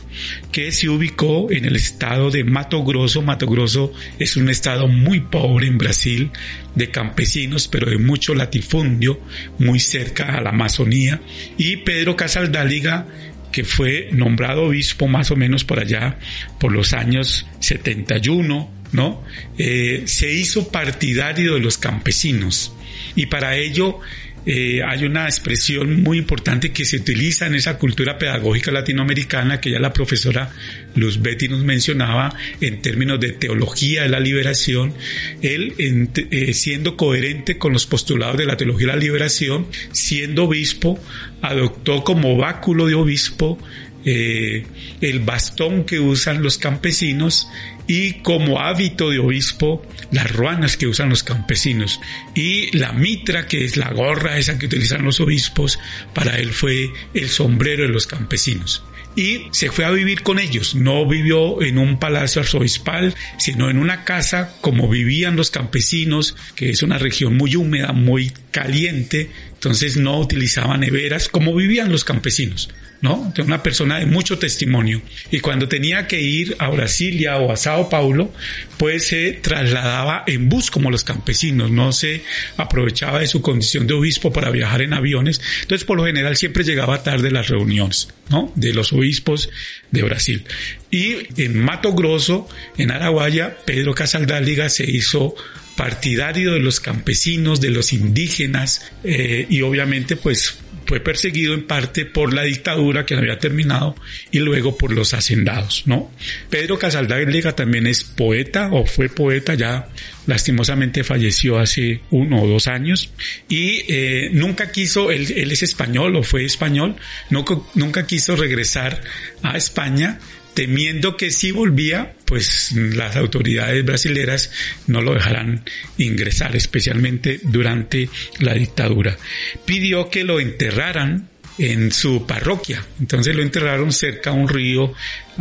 que se ubicó en el estado de Mato Grosso. Mato Grosso es un estado muy pobre en Brasil, de campesinos, pero de mucho latifundio, muy cerca a la Amazonía. Y Pedro Casaldáliga que fue nombrado obispo más o menos por allá por los años 71, ¿no? Eh, se hizo partidario de los campesinos y para ello eh, hay una expresión muy importante que se utiliza en esa cultura pedagógica latinoamericana que ya la profesora Luz Betty nos mencionaba en términos de teología de la liberación, él eh, siendo coherente con los postulados de la teología de la liberación, siendo obispo, adoptó como báculo de obispo eh, el bastón que usan los campesinos y como hábito de obispo las ruanas que usan los campesinos y la mitra que es la gorra esa que utilizan los obispos para él fue el sombrero de los campesinos y se fue a vivir con ellos. No vivió en un palacio arzobispal, sino en una casa como vivían los campesinos, que es una región muy húmeda, muy caliente, entonces no utilizaba neveras como vivían los campesinos. ¿no? De una persona de mucho testimonio. Y cuando tenía que ir a Brasilia o a Sao Paulo, pues se trasladaba en bus como los campesinos, no se aprovechaba de su condición de obispo para viajar en aviones. Entonces, por lo general, siempre llegaba tarde las reuniones, ¿no? De los obispos de Brasil. Y en Mato Grosso, en Araguaya, Pedro Casaldáliga se hizo partidario de los campesinos, de los indígenas, eh, y obviamente pues fue perseguido en parte por la dictadura que había terminado y luego por los hacendados, ¿no? Pedro Casaldáliga también es poeta o fue poeta, ya lastimosamente falleció hace uno o dos años y eh, nunca quiso, él, es español o fue español, nunca quiso regresar a España temiendo que si volvía, pues las autoridades brasileras no lo dejarán ingresar, especialmente durante la dictadura. Pidió que lo enterraran en su parroquia. Entonces lo enterraron cerca a un río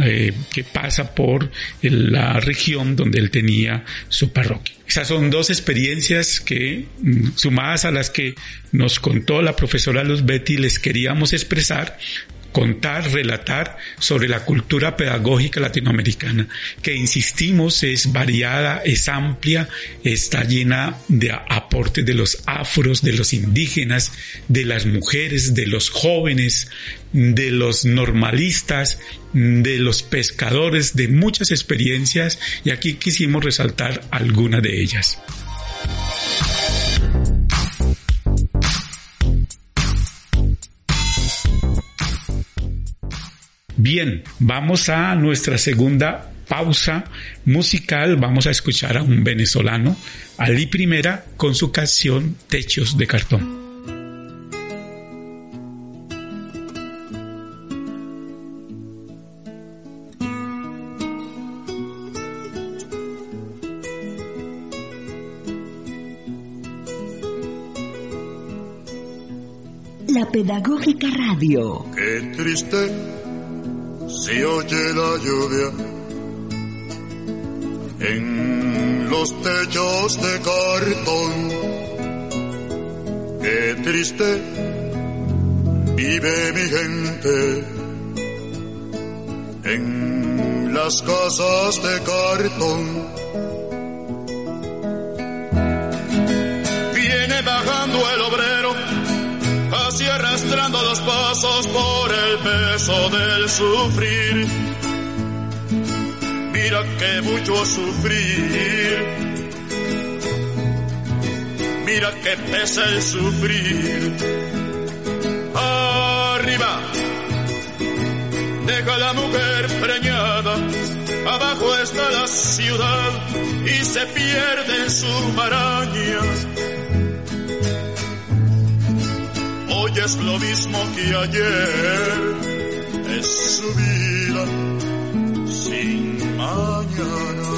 eh, que pasa por la región donde él tenía su parroquia. Esas son dos experiencias que, mm, sumadas a las que nos contó la profesora Luz Betty, les queríamos expresar contar, relatar sobre la cultura pedagógica latinoamericana, que insistimos es variada, es amplia, está llena de aportes de los afros, de los indígenas, de las mujeres, de los jóvenes, de los normalistas, de los pescadores, de muchas experiencias y aquí quisimos resaltar algunas de ellas. Bien, vamos a nuestra segunda pausa musical. Vamos a escuchar a un venezolano, Ali Primera, con su canción Techos de Cartón. La Pedagógica Radio. Qué triste se oye la lluvia en los techos de cartón. Qué triste vive mi gente en las casas de cartón. Viene bajando el obrero y arrastrando los pasos por el peso del sufrir. Mira que mucho sufrir. Mira que pesa el sufrir. Arriba, deja la mujer preñada. Abajo está la ciudad y se pierde en su maraña es lo mismo que ayer, es su vida sin mañana.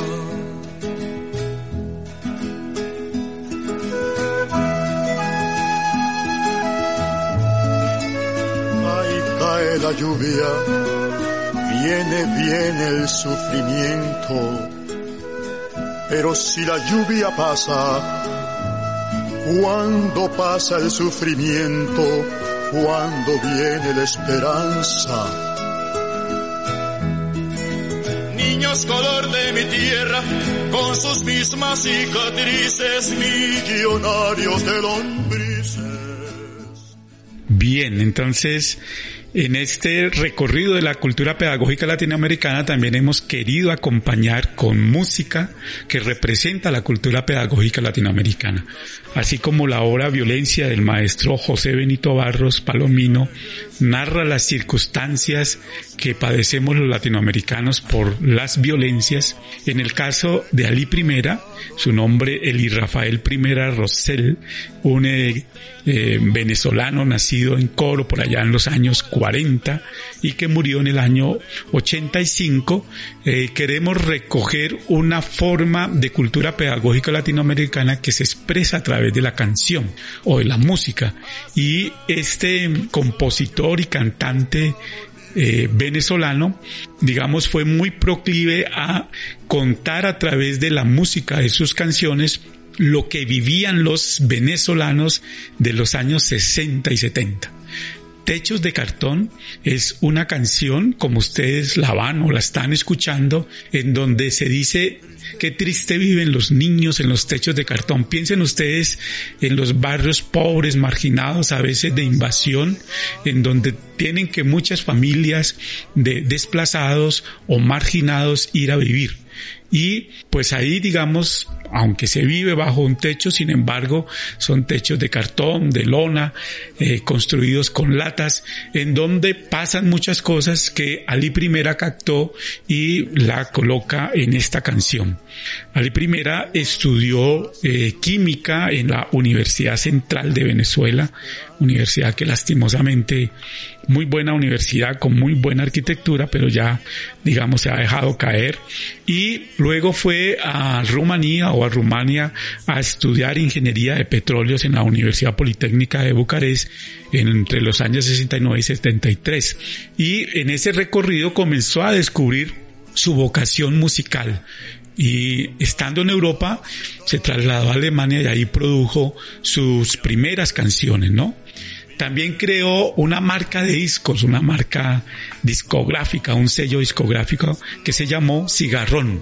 cae la lluvia, viene, viene el sufrimiento. Pero si la lluvia pasa, cuando pasa el sufrimiento, cuando viene la esperanza. Niños color de mi tierra, con sus mismas cicatrices, millonarios de lombrices. Bien, entonces en este recorrido de la cultura pedagógica latinoamericana también hemos querido acompañar con música que representa la cultura pedagógica latinoamericana, así como la obra Violencia del maestro José Benito Barros Palomino narra las circunstancias que padecemos los latinoamericanos por las violencias. En el caso de Ali I, su nombre Eli Rafael I Rosell, un eh, eh, venezolano nacido en Coro por allá en los años 40 y que murió en el año 85, eh, queremos recoger una forma de cultura pedagógica latinoamericana que se expresa a través de la canción o de la música. Y este compositor y cantante eh, venezolano, digamos, fue muy proclive a contar a través de la música de sus canciones lo que vivían los venezolanos de los años 60 y 70. Techos de Cartón es una canción, como ustedes la van o la están escuchando, en donde se dice qué triste viven los niños en los techos de cartón. Piensen ustedes en los barrios pobres, marginados, a veces de invasión, en donde tienen que muchas familias de desplazados o marginados ir a vivir. Y pues ahí, digamos, aunque se vive bajo un techo, sin embargo, son techos de cartón, de lona, eh, construidos con latas, en donde pasan muchas cosas que Ali Primera captó y la coloca en esta canción. Ali Primera estudió eh, química en la Universidad Central de Venezuela, universidad que lastimosamente muy buena universidad con muy buena arquitectura, pero ya digamos se ha dejado caer. Y luego fue a Rumanía o a Rumania a estudiar ingeniería de petróleos en la Universidad Politécnica de Bucarest entre los años 69 y 73 y en ese recorrido comenzó a descubrir su vocación musical. Y estando en Europa se trasladó a Alemania y ahí produjo sus primeras canciones, ¿no? También creó una marca de discos, una marca discográfica, un sello discográfico que se llamó Cigarrón.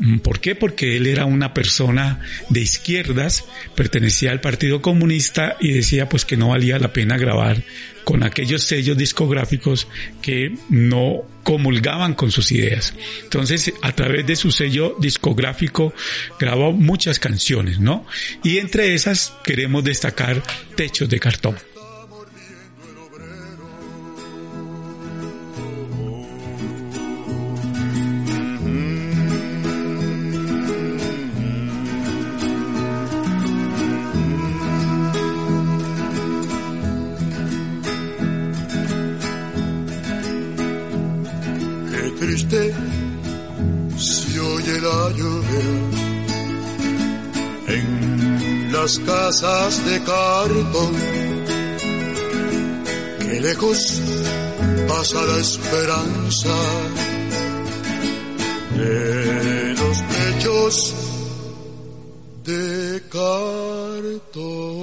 Mm, ¿Por qué? Porque él era una persona de izquierdas, pertenecía al Partido Comunista y decía pues que no valía la pena grabar con aquellos sellos discográficos que no comulgaban con sus ideas. Entonces, a través de su sello discográfico grabó muchas canciones, ¿no? Y entre esas queremos destacar Techos de Cartón. Se oye la llover en las casas de cartón. Que lejos pasa la esperanza de los pechos de cartón.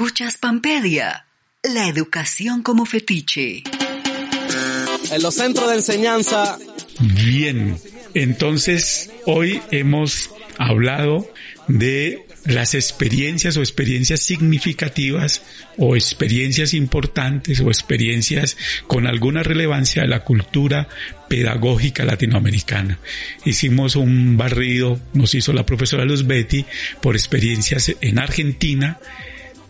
Escuchas Pampedia, la educación como fetiche. En los centros de enseñanza. Bien, entonces hoy hemos hablado de las experiencias o experiencias significativas o experiencias importantes o experiencias con alguna relevancia de la cultura pedagógica latinoamericana. Hicimos un barrido, nos hizo la profesora Luz Betty por experiencias en Argentina,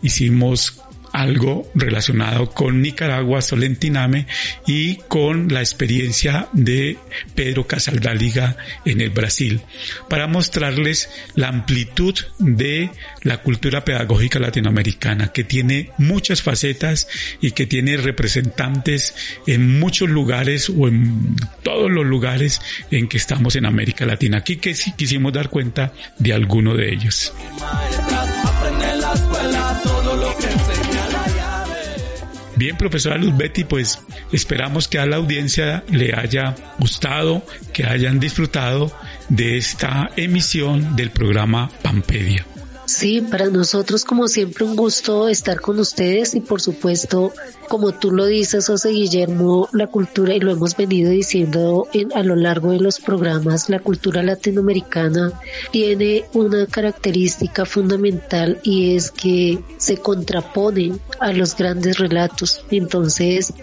hicimos algo relacionado con Nicaragua, Solentiname y con la experiencia de Pedro Casaldáliga en el Brasil, para mostrarles la amplitud de la cultura pedagógica latinoamericana, que tiene muchas facetas y que tiene representantes en muchos lugares o en todos los lugares en que estamos en América Latina. Aquí que quisimos dar cuenta de alguno de ellos. Bien, profesora Luz Betty, pues esperamos que a la audiencia le haya gustado, que hayan disfrutado de esta emisión del programa Pampedia. Sí, para nosotros como siempre un gusto estar con ustedes y por supuesto, como tú lo dices, José Guillermo, la cultura, y lo hemos venido diciendo en, a lo largo de los programas, la cultura latinoamericana tiene una característica fundamental y es que se contrapone a los grandes relatos. Entonces,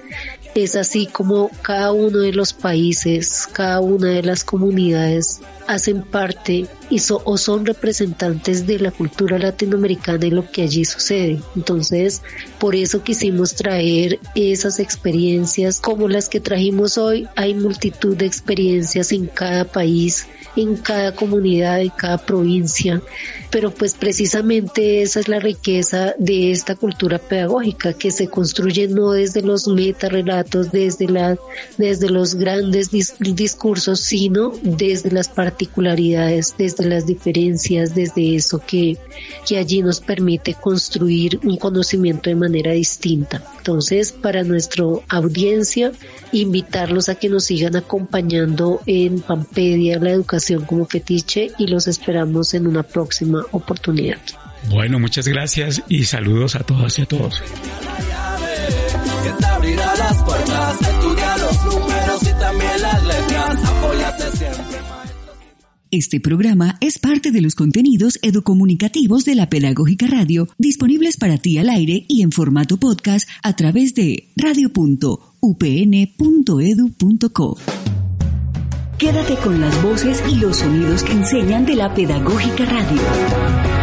es así como cada uno de los países, cada una de las comunidades hacen parte y o son representantes de la cultura latinoamericana y lo que allí sucede. Entonces, por eso quisimos traer esas experiencias como las que trajimos hoy. Hay multitud de experiencias en cada país, en cada comunidad, en cada provincia, pero pues precisamente esa es la riqueza de esta cultura pedagógica que se construye no desde los metarrelatos, desde, la, desde los grandes discursos, sino desde las particularidades, desde las diferencias, desde eso que, que allí nos permite construir un conocimiento de manera distinta. Entonces, para nuestra audiencia, invitarlos a que nos sigan acompañando en Pampedia, la educación como fetiche, y los esperamos en una próxima oportunidad. Bueno, muchas gracias y saludos a todas y a todos. Este programa es parte de los contenidos educomunicativos de la Pedagógica Radio, disponibles para ti al aire y en formato podcast a través de radio.upn.edu.co. Quédate con las voces y los sonidos que enseñan de la Pedagógica Radio.